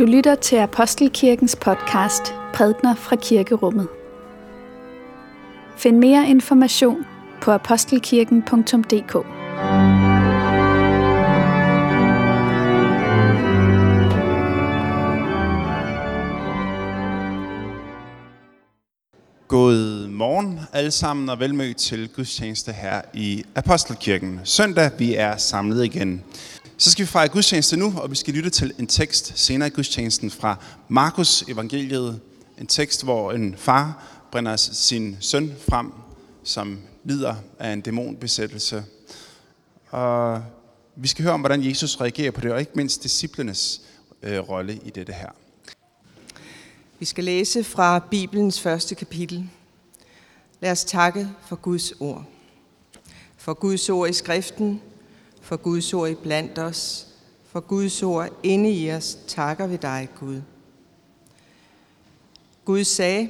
Du lytter til Apostelkirkens podcast Prædner fra Kirkerummet. Find mere information på apostelkirken.dk. God morgen alle sammen og velmødt til gudstjeneste her i Apostelkirken. Søndag, vi er samlet igen. Så skal vi fejre gudstjeneste nu, og vi skal lytte til en tekst senere i gudstjenesten fra Markus evangeliet. En tekst, hvor en far brænder sin søn frem, som lider af en dæmonbesættelse. Og vi skal høre om, hvordan Jesus reagerer på det, og ikke mindst disciplenes øh, rolle i dette her. Vi skal læse fra Bibelens første kapitel. Lad os takke for Guds ord. For Guds ord i skriften, for Guds ord i blandt os, for Guds ord inde i os, takker vi dig, Gud. Gud sagde,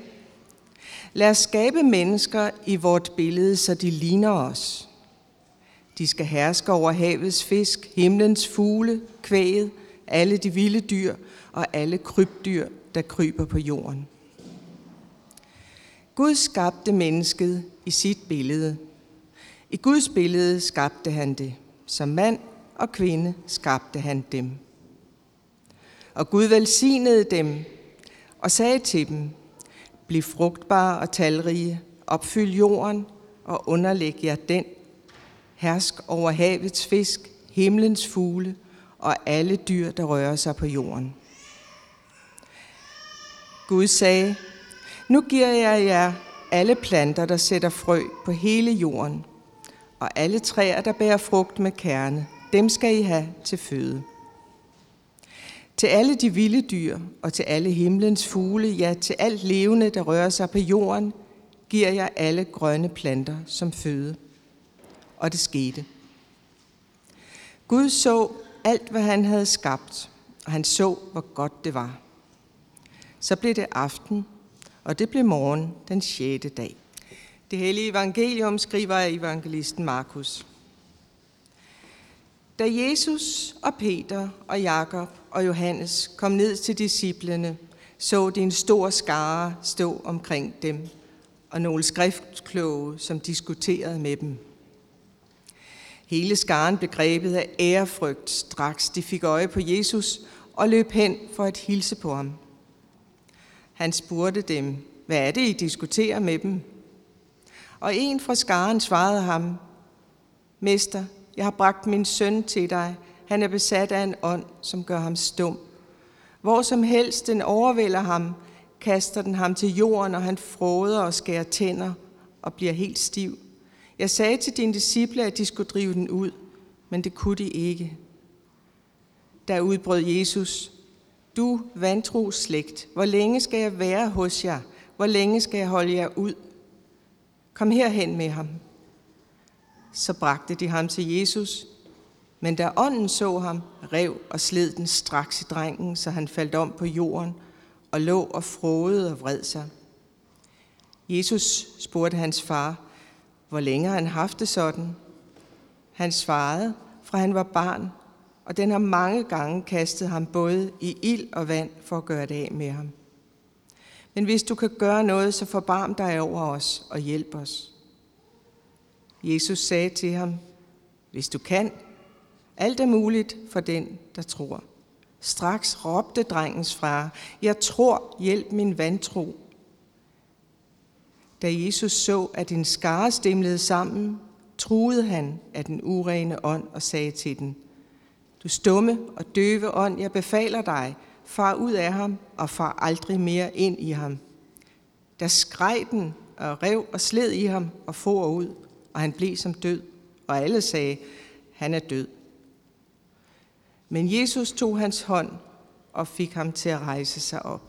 lad os skabe mennesker i vort billede, så de ligner os. De skal herske over havets fisk, himlens fugle, kvæget, alle de vilde dyr og alle krybdyr, der kryber på jorden. Gud skabte mennesket i sit billede. I Guds billede skabte han det. Som mand og kvinde skabte han dem. Og Gud velsignede dem og sagde til dem, Bliv frugtbare og talrige, opfyld jorden og underlæg jer den. Hersk over havets fisk, himlens fugle og alle dyr, der rører sig på jorden. Gud sagde, nu giver jeg jer alle planter, der sætter frø på hele jorden, og alle træer, der bærer frugt med kerne, dem skal I have til føde. Til alle de vilde dyr og til alle himlens fugle, ja, til alt levende, der rører sig på jorden, giver jeg alle grønne planter som føde. Og det skete. Gud så alt, hvad han havde skabt, og han så, hvor godt det var. Så blev det aften, og det blev morgen den sjette dag. Det hellige evangelium skriver evangelisten Markus. Da Jesus og Peter og Jakob og Johannes kom ned til disciplene, så de en stor skare stå omkring dem, og nogle skriftkloge, som diskuterede med dem. Hele skaren blev grebet af ærefrygt, straks de fik øje på Jesus og løb hen for at hilse på ham. Han spurgte dem, hvad er det, I diskuterer med dem? Og en fra skaren svarede ham, Mester, jeg har bragt min søn til dig. Han er besat af en ånd, som gør ham stum. Hvor som helst den overvælder ham, kaster den ham til jorden, og han fråder og skærer tænder og bliver helt stiv. Jeg sagde til dine disciple, at de skulle drive den ud, men det kunne de ikke. Der udbrød Jesus, du vantro slægt, hvor længe skal jeg være hos jer? Hvor længe skal jeg holde jer ud? Kom herhen med ham. Så bragte de ham til Jesus, men da ånden så ham, rev og sled den straks i drengen, så han faldt om på jorden og lå og frode og vred sig. Jesus spurgte hans far, hvor længe han haft det sådan. Han svarede, fra han var barn, og den har mange gange kastet ham både i ild og vand for at gøre det af med ham. Men hvis du kan gøre noget, så forbarm dig over os og hjælp os. Jesus sagde til ham, hvis du kan, alt er muligt for den, der tror. Straks råbte drengens far, jeg tror, hjælp min vantro. Da Jesus så, at din skare stemlede sammen, truede han af den urene ånd og sagde til den, du stumme og døve ånd, jeg befaler dig, far ud af ham og far aldrig mere ind i ham. Der skreg den og rev og sled i ham og for ud, og han blev som død, og alle sagde, han er død. Men Jesus tog hans hånd og fik ham til at rejse sig op.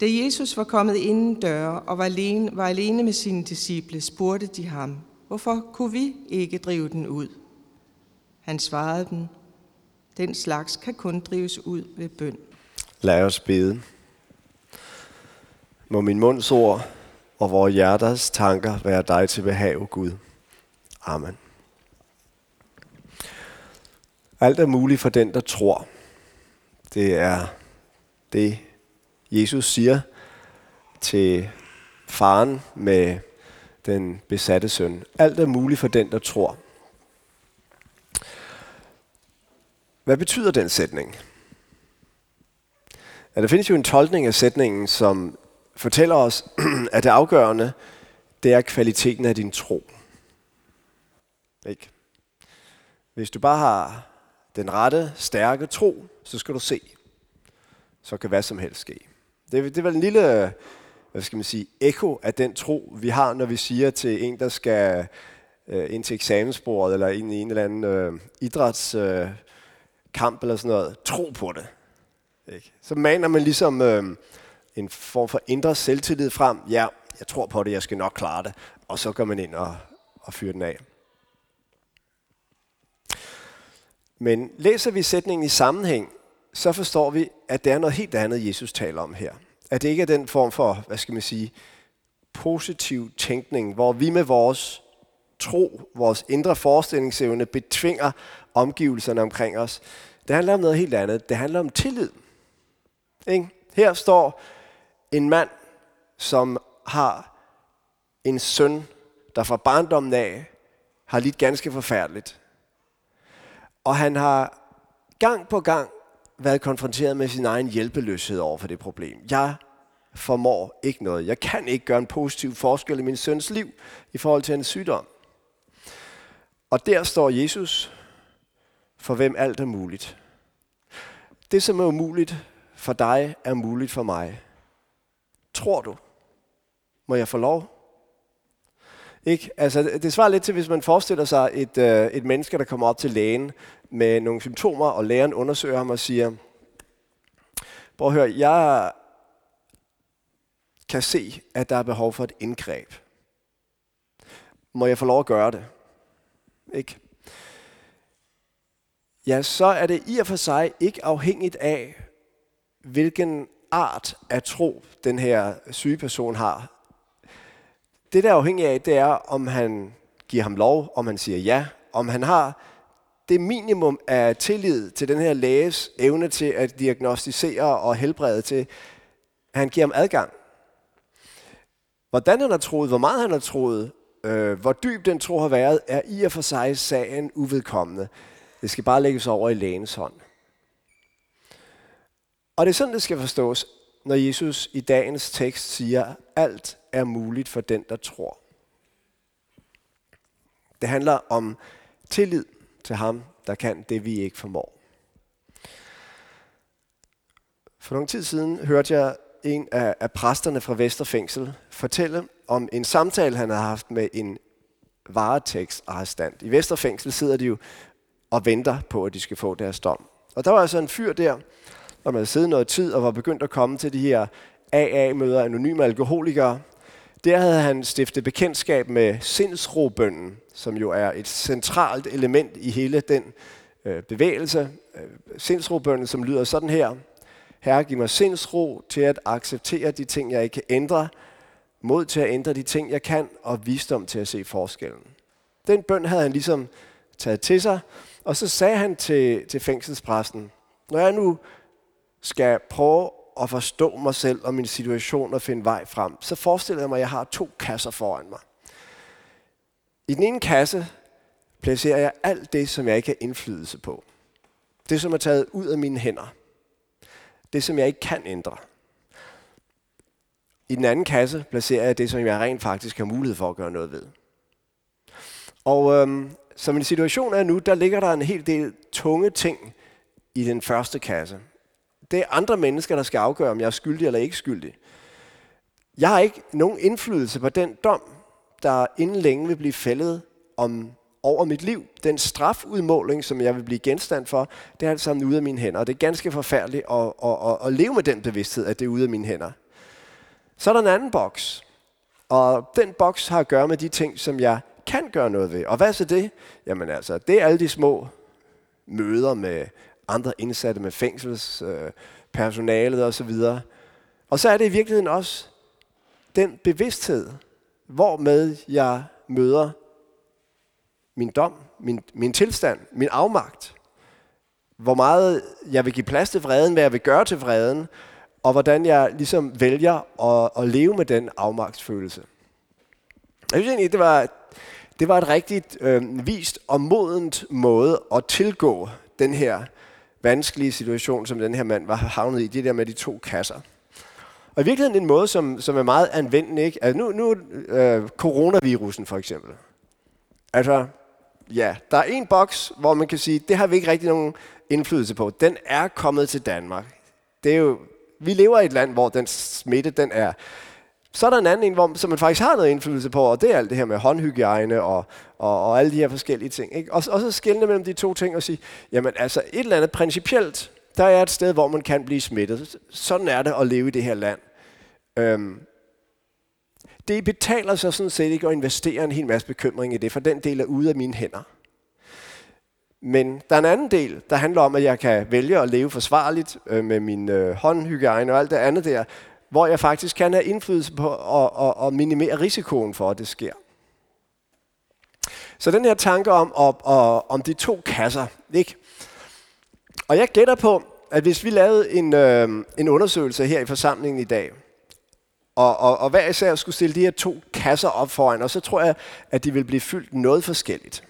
Da Jesus var kommet inden døre og var alene, var alene med sine disciple, spurgte de ham, hvorfor kunne vi ikke drive den ud? Han svarede dem, den slags kan kun drives ud ved bøn. Lad os bede. Må min munds ord og vores hjerters tanker være dig til behag, Gud. Amen. Alt er muligt for den, der tror. Det er det, Jesus siger til faren med den besatte søn. Alt er muligt for den, der tror. Hvad betyder den sætning? Ja, der findes jo en tolkning af sætningen, som fortæller os, at det afgørende, det er kvaliteten af din tro. Ikke? Hvis du bare har den rette, stærke tro, så skal du se. Så kan hvad som helst ske. Det, er, det er vel en lille hvad skal man sige, ekko af den tro, vi har, når vi siger til en, der skal øh, ind til eksamensbordet, eller ind i en eller anden øh, idræts... øh, kamp eller sådan noget, tro på det. Ikke? Så maner man ligesom øh, en form for indre selvtillid frem. Ja, jeg tror på det, jeg skal nok klare det. Og så går man ind og, og fyrer den af. Men læser vi sætningen i sammenhæng, så forstår vi, at det er noget helt andet, Jesus taler om her. At det ikke er den form for, hvad skal man sige, positiv tænkning, hvor vi med vores tro, vores indre forestillingsevne betvinger omgivelserne omkring os. Det handler om noget helt andet. Det handler om tillid. Ikke? Her står en mand, som har en søn, der fra barndommen af har lidt ganske forfærdeligt. Og han har gang på gang været konfronteret med sin egen hjælpeløshed over for det problem. Jeg formår ikke noget. Jeg kan ikke gøre en positiv forskel i min søns liv i forhold til hans sygdom. Og der står Jesus, for hvem alt er muligt. Det, som er umuligt for dig, er muligt for mig. Tror du? Må jeg få lov? Ikke? Altså, det svarer lidt til, hvis man forestiller sig et, øh, et menneske, der kommer op til lægen med nogle symptomer, og lægen undersøger ham og siger, prøv at høre, jeg kan se, at der er behov for et indgreb. Må jeg få lov at gøre det? Ikke? Ja, så er det i og for sig ikke afhængigt af, hvilken art af tro den her syge person har. Det, der er afhængigt af, det er, om han giver ham lov, om han siger ja, om han har det minimum af tillid til den her læges evne til at diagnostisere og helbrede til, at han giver ham adgang. Hvordan han har troet, hvor meget han har troet, øh, hvor dyb den tro har været, er i og for sig sagen uvedkommende. Det skal bare lægges over i lægens hånd. Og det er sådan, det skal forstås, når Jesus i dagens tekst siger, alt er muligt for den, der tror. Det handler om tillid til ham, der kan det, vi ikke formår. For nogle tid siden hørte jeg en af, af præsterne fra Vesterfængsel fortælle om en samtale, han havde haft med en varetægtsarrestant. I Vesterfængsel sidder de jo og venter på, at de skal få deres dom. Og der var altså en fyr der, når man havde siddet noget tid og var begyndt at komme til de her AA-møder, anonyme alkoholikere. Der havde han stiftet bekendtskab med sindsrobønden, som jo er et centralt element i hele den øh, bevægelse. Øh, sindsrobønden, som lyder sådan her. Herre, giv mig sindsro til at acceptere de ting, jeg ikke kan ændre, mod til at ændre de ting, jeg kan, og visdom til at se forskellen. Den bøn havde han ligesom taget til sig, og så sagde han til, til fængselspræsten, når jeg nu skal prøve at forstå mig selv og min situation og finde vej frem, så forestiller jeg mig, at jeg har to kasser foran mig. I den ene kasse placerer jeg alt det, som jeg ikke har indflydelse på. Det, som er taget ud af mine hænder. Det, som jeg ikke kan ændre. I den anden kasse placerer jeg det, som jeg rent faktisk har mulighed for at gøre noget ved. Og øhm, som en situation er nu, der ligger der en hel del tunge ting i den første kasse. Det er andre mennesker, der skal afgøre, om jeg er skyldig eller ikke skyldig. Jeg har ikke nogen indflydelse på den dom, der inden længe vil blive fældet om over mit liv. Den strafudmåling, som jeg vil blive genstand for, det er alt sammen ude af mine hænder. Og det er ganske forfærdeligt at, at, at, at leve med den bevidsthed, at det er ude af mine hænder. Så er der en anden boks. Og den boks har at gøre med de ting, som jeg kan gøre noget ved. Og hvad er så det? Jamen altså, det er alle de små møder med andre indsatte, med fængselspersonalet øh, osv. Og så er det i virkeligheden også den bevidsthed, hvormed jeg møder min dom, min, min tilstand, min afmagt. hvor meget jeg vil give plads til vreden, hvad jeg vil gøre til vreden, og hvordan jeg ligesom vælger at, at leve med den afmagtsfølelse. Jeg synes egentlig, det var, det var et rigtigt øh, vist og modent måde at tilgå den her vanskelige situation, som den her mand var havnet i, det der med de to kasser. Og i virkeligheden en måde, som, som er meget anvendelig. Ikke? Altså nu, nu øh, coronavirusen for eksempel. Altså, ja, der er en boks, hvor man kan sige, det har vi ikke rigtig nogen indflydelse på. Den er kommet til Danmark. Det er jo, vi lever i et land, hvor den smitte, den er så er der en anden en, hvor, som man faktisk har noget indflydelse på, og det er alt det her med håndhygiejne og, og, og alle de her forskellige ting. Ikke? Og, og så skille mellem de to ting og sige, jamen altså et eller andet principielt, der er et sted, hvor man kan blive smittet. Sådan er det at leve i det her land. Øhm, det betaler sig sådan set ikke at investere en hel masse bekymring i det, for den del er ude af mine hænder. Men der er en anden del, der handler om, at jeg kan vælge at leve forsvarligt øh, med min øh, håndhygiejne og alt det andet der, hvor jeg faktisk kan have indflydelse på at, at, og minimere risikoen for, at det sker. Så den her tanke om, om, om de to kasser, ikke? Og jeg gætter på, at hvis vi lavede en, øh, en undersøgelse her i forsamlingen i dag, og, og, og hver især skulle stille de her to kasser op foran, og så tror jeg, at de vil blive fyldt noget forskelligt.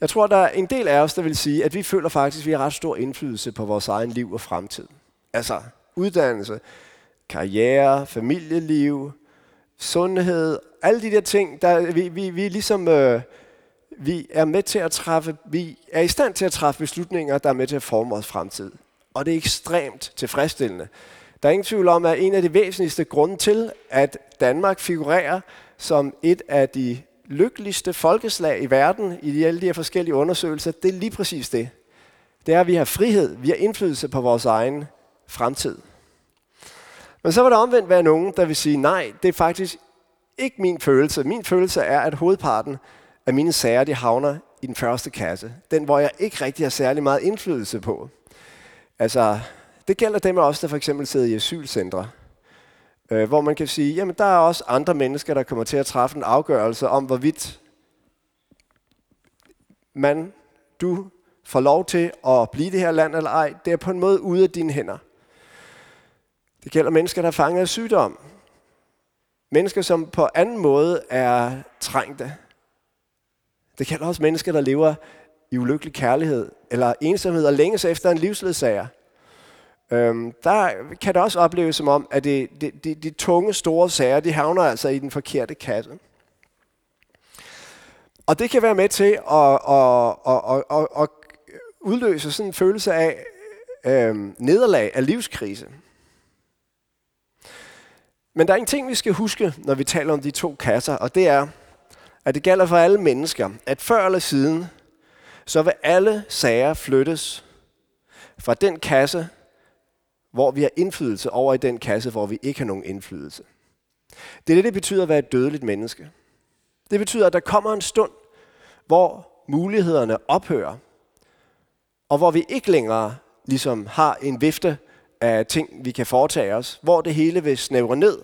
Jeg tror, der er en del af os, der vil sige, at vi føler faktisk, at vi har ret stor indflydelse på vores egen liv og fremtid. Altså uddannelse, karriere, familieliv, sundhed, alle de der ting, der vi, vi, vi ligesom øh, vi er med til at træffe, vi er i stand til at træffe beslutninger, der er med til at forme vores fremtid. Og det er ekstremt tilfredsstillende. Der er ingen tvivl om, at en af de væsentligste grunde til, at Danmark figurerer som et af de lykkeligste folkeslag i verden i de, alle de her forskellige undersøgelser, det er lige præcis det. Det er, at vi har frihed, vi har indflydelse på vores egen fremtid. Men så vil der omvendt være nogen, der vil sige, nej, det er faktisk ikke min følelse. Min følelse er, at hovedparten af mine sager, de havner i den første kasse. Den, hvor jeg ikke rigtig har særlig meget indflydelse på. Altså, det gælder dem af os, der for eksempel sidder i asylcentre. Øh, hvor man kan sige, jamen der er også andre mennesker, der kommer til at træffe en afgørelse om, hvorvidt man, du får lov til at blive det her land eller ej. Det er på en måde ude af dine hænder. Det gælder mennesker, der er fanget af sygdom. Mennesker, som på anden måde er trængte. Det gælder også mennesker, der lever i ulykkelig kærlighed, eller ensomhed og længes efter en livsledsager. Øhm, der kan det også opleves som om, at det, det, de, de tunge, store sager, de havner altså i den forkerte kasse. Og det kan være med til at, at, at, at, at udløse sådan en følelse af øhm, nederlag, af livskrise. Men der er en ting, vi skal huske, når vi taler om de to kasser, og det er, at det gælder for alle mennesker, at før eller siden, så vil alle sager flyttes fra den kasse, hvor vi har indflydelse, over i den kasse, hvor vi ikke har nogen indflydelse. Det er det, det betyder at være et dødeligt menneske. Det betyder, at der kommer en stund, hvor mulighederne ophører, og hvor vi ikke længere ligesom har en vifte af ting, vi kan foretage os, hvor det hele vil snævre ned,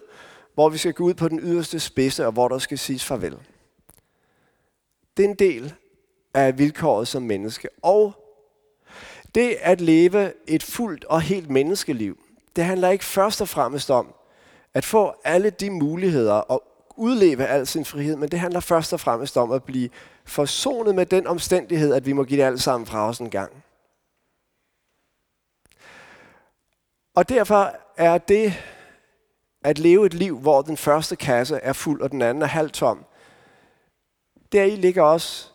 hvor vi skal gå ud på den yderste spidse, og hvor der skal siges farvel. Det er en del af vilkåret som menneske. Og det at leve et fuldt og helt menneskeliv, det handler ikke først og fremmest om at få alle de muligheder og udleve al sin frihed, men det handler først og fremmest om at blive forsonet med den omstændighed, at vi må give det alt sammen fra os en gang. Og derfor er det at leve et liv, hvor den første kasse er fuld, og den anden er halvt tom, deri ligger også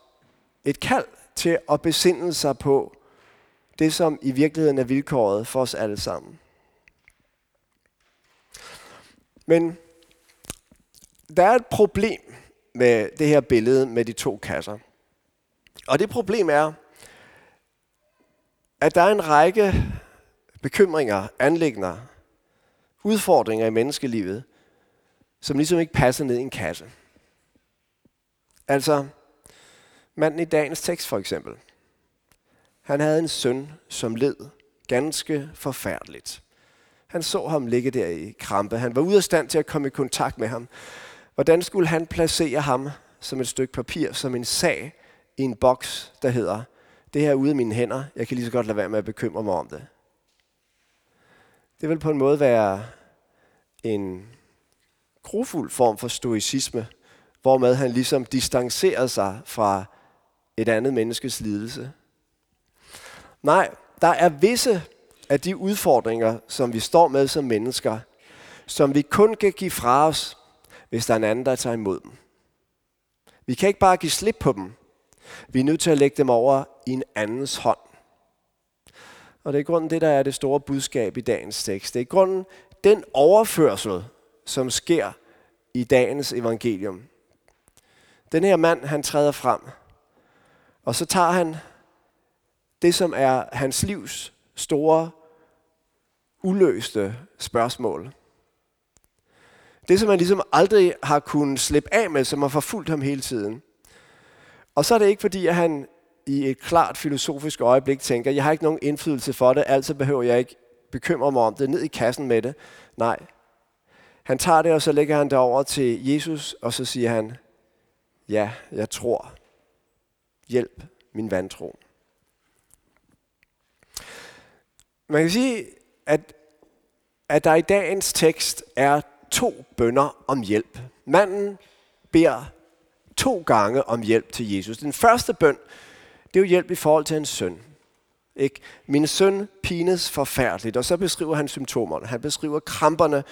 et kald til at besinde sig på det, som i virkeligheden er vilkåret for os alle sammen. Men der er et problem med det her billede med de to kasser. Og det problem er, at der er en række bekymringer, anlægner, udfordringer i menneskelivet, som ligesom ikke passer ned i en kasse. Altså, manden i dagens tekst for eksempel. Han havde en søn, som led ganske forfærdeligt. Han så ham ligge der i krampe. Han var ude af stand til at komme i kontakt med ham. Hvordan skulle han placere ham som et stykke papir, som en sag i en boks, der hedder, det her er ude af mine hænder. Jeg kan lige så godt lade være med at bekymre mig om det. Det vil på en måde være en grofuld form for stoicisme, hvormed han ligesom distancerer sig fra et andet menneskes lidelse. Nej, der er visse af de udfordringer, som vi står med som mennesker, som vi kun kan give fra os, hvis der er en anden, der tager imod dem. Vi kan ikke bare give slip på dem. Vi er nødt til at lægge dem over i en andens hånd. Og det er grunden det, der er det store budskab i dagens tekst. Det er grunden den overførsel, som sker i dagens evangelium. Den her mand, han træder frem, og så tager han det, som er hans livs store, uløste spørgsmål. Det, som han ligesom aldrig har kunnet slippe af med, som har forfulgt ham hele tiden. Og så er det ikke fordi, at han i et klart filosofisk øjeblik tænker, jeg har ikke nogen indflydelse for det, altså behøver jeg ikke bekymre mig om det, ned i kassen med det. Nej. Han tager det, og så lægger han det over til Jesus, og så siger han, ja, jeg tror. Hjælp min vantro. Man kan sige, at, at der i dagens tekst er to bønder om hjælp. Manden beder to gange om hjælp til Jesus. Den første bøn, det er jo hjælp i forhold til hans søn. Ikke? Min søn pines forfærdeligt, og så beskriver han symptomerne. Han beskriver kramperne,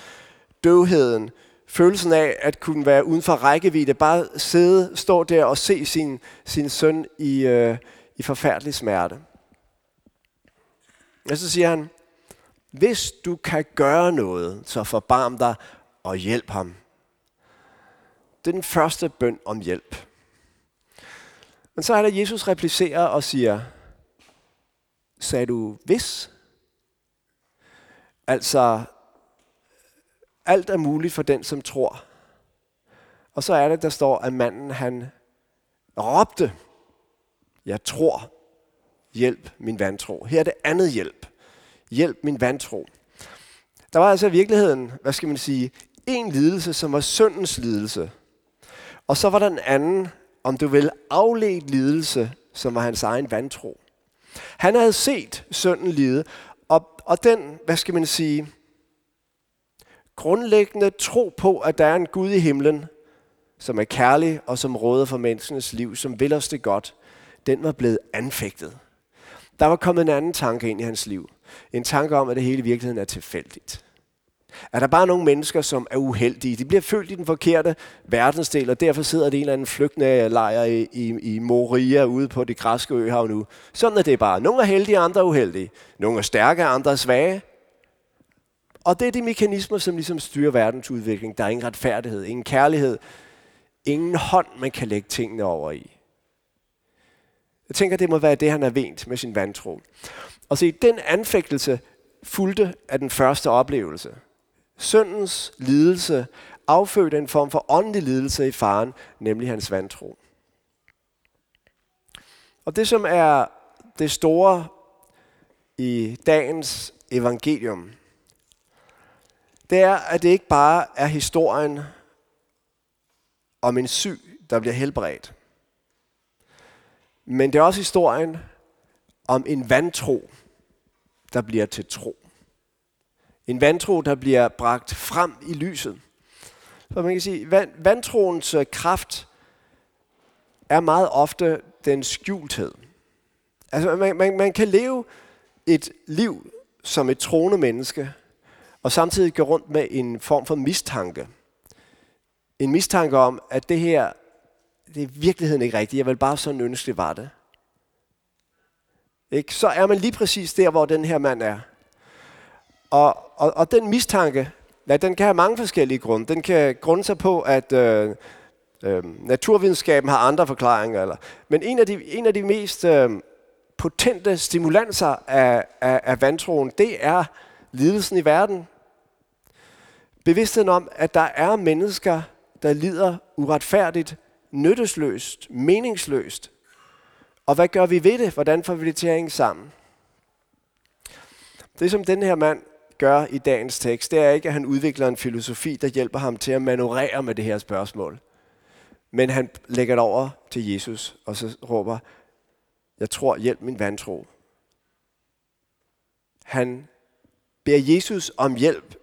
døvheden, følelsen af at kunne være uden for rækkevidde, bare sidde, stå der og se sin, sin søn i, øh, i forfærdelig smerte. Og så siger han, hvis du kan gøre noget, så forbarm dig og hjælp ham. Det er den første bøn om hjælp. Men så er der, Jesus replicerer og siger, sagde du hvis? Altså, alt er muligt for den, som tror. Og så er det, der står, at manden han råbte, jeg tror, hjælp min vantro. Her er det andet hjælp. Hjælp min vantro. Der var altså i virkeligheden, hvad skal man sige, en lidelse, som var syndens lidelse. Og så var der en anden, om du vil, afledt lidelse, som var hans egen vantro. Han havde set sønnen lide, og, og den, hvad skal man sige, grundlæggende tro på, at der er en Gud i himlen, som er kærlig og som råder for menneskenes liv, som vil os det godt, den var blevet anfægtet. Der var kommet en anden tanke ind i hans liv. En tanke om, at det hele i virkeligheden er tilfældigt. Er der bare nogle mennesker, som er uheldige? De bliver født i den forkerte verdensdel, og derfor sidder det en eller anden flygtningelejr i, i, i Moria ude på det græske øhav nu. Sådan er det bare. Nogle er heldige, andre er uheldige. Nogle er stærke, andre er svage. Og det er de mekanismer, som ligesom styrer verdens udvikling. Der er ingen retfærdighed, ingen kærlighed, ingen hånd, man kan lægge tingene over i. Jeg tænker, det må være det, han har vent med sin vantro. Og se, den anfægtelse fulgte af den første oplevelse. Søndens lidelse affødte en form for åndelig lidelse i faren, nemlig hans vantro. Og det, som er det store i dagens evangelium, det er, at det ikke bare er historien om en syg, der bliver helbredt. Men det er også historien om en vantro, der bliver til tro. En vantro, der bliver bragt frem i lyset. Så man kan sige, at vantroens øh, kraft er meget ofte den skjulthed. Altså man, man, man kan leve et liv som et troende menneske, og samtidig gå rundt med en form for mistanke. En mistanke om, at det her, det er i virkeligheden ikke rigtigt. Jeg vil bare sådan ønske, det var det. Ikke? Så er man lige præcis der, hvor den her mand er. Og, og, og den mistanke, ja, den kan have mange forskellige grunde. Den kan grunde sig på, at øh, øh, naturvidenskaben har andre forklaringer. Eller, men en af de, en af de mest øh, potente stimulanser af, af, af vantroen, det er lidelsen i verden. Bevidstheden om, at der er mennesker, der lider uretfærdigt, nyttesløst, meningsløst. Og hvad gør vi ved det? Hvordan får vi det til at hænge sammen? Det som den her mand gør i dagens tekst, det er ikke, at han udvikler en filosofi, der hjælper ham til at manøvrere med det her spørgsmål. Men han lægger det over til Jesus, og så råber, jeg tror, hjælp min vantro. Han beder Jesus om hjælp,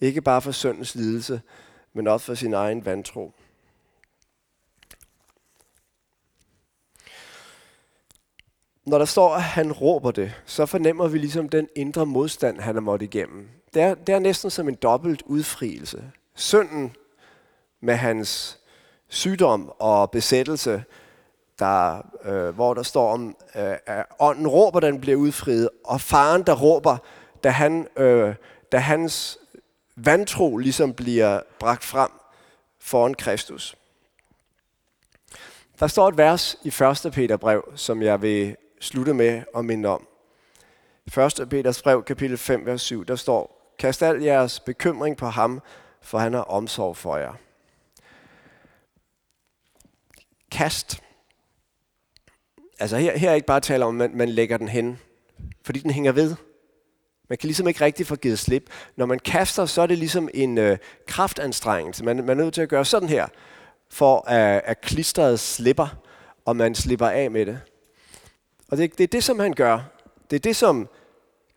ikke bare for søndens lidelse, men også for sin egen vantro. Når der står, at han råber det, så fornemmer vi ligesom den indre modstand, han har måttet igennem. Det er, det er næsten som en dobbelt udfrielse. Synden med hans sygdom og besættelse, der, øh, hvor der står om, øh, at ånden råber, den bliver udfriet, og faren, der råber, da, han, øh, da hans vantro ligesom bliver bragt frem foran Kristus. Der står et vers i 1. Peter brev, som jeg vil slutte med at minde om. 1. Peters brev, kapitel 5, vers 7, der står, Kast al jeres bekymring på ham, for han har omsorg for jer. Kast. Altså her, her er ikke bare tale om, at man, man lægger den hen, fordi den hænger ved. Man kan ligesom ikke rigtig få givet slip. Når man kaster, så er det ligesom en øh, kraftanstrengelse. Man, man er nødt til at gøre sådan her, for at, at klistret slipper, og man slipper af med det. Og det, det er det, som han gør. Det er det, som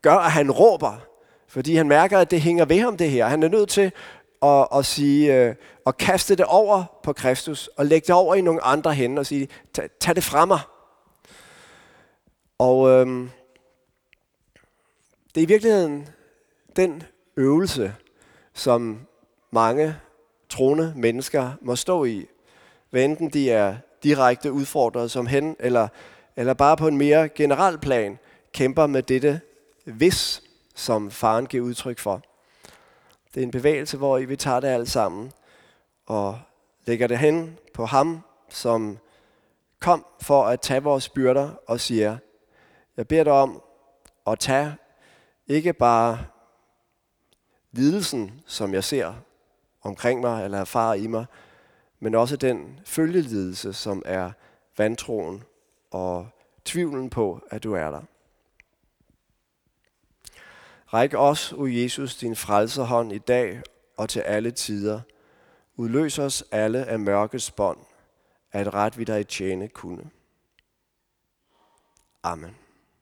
gør, at han råber. Fordi han mærker, at det hænger ved ham, det her. Han er nødt til at, at, sige, øh, at kaste det over på Kristus, og lægge det over i nogle andre hænder, og sige, tag, tag det fra mig. Og øhm, det er i virkeligheden den øvelse, som mange troende mennesker må stå i. Hvad enten de er direkte udfordret som hen, eller, eller bare på en mere generel plan, kæmper med dette hvis, som faren giver udtryk for. Det er en bevægelse, hvor vi tager det alt sammen og lægger det hen på ham, som kom for at tage vores byrder og siger, jeg beder dig om at tage ikke bare lidelsen, som jeg ser omkring mig eller erfarer i mig, men også den følgelidelse, som er vantroen og tvivlen på, at du er der. Ræk os, o Jesus, din frelserhånd i dag og til alle tider. Udløs os alle af mørkets bånd, at ret vi dig tjene kunne. Amen.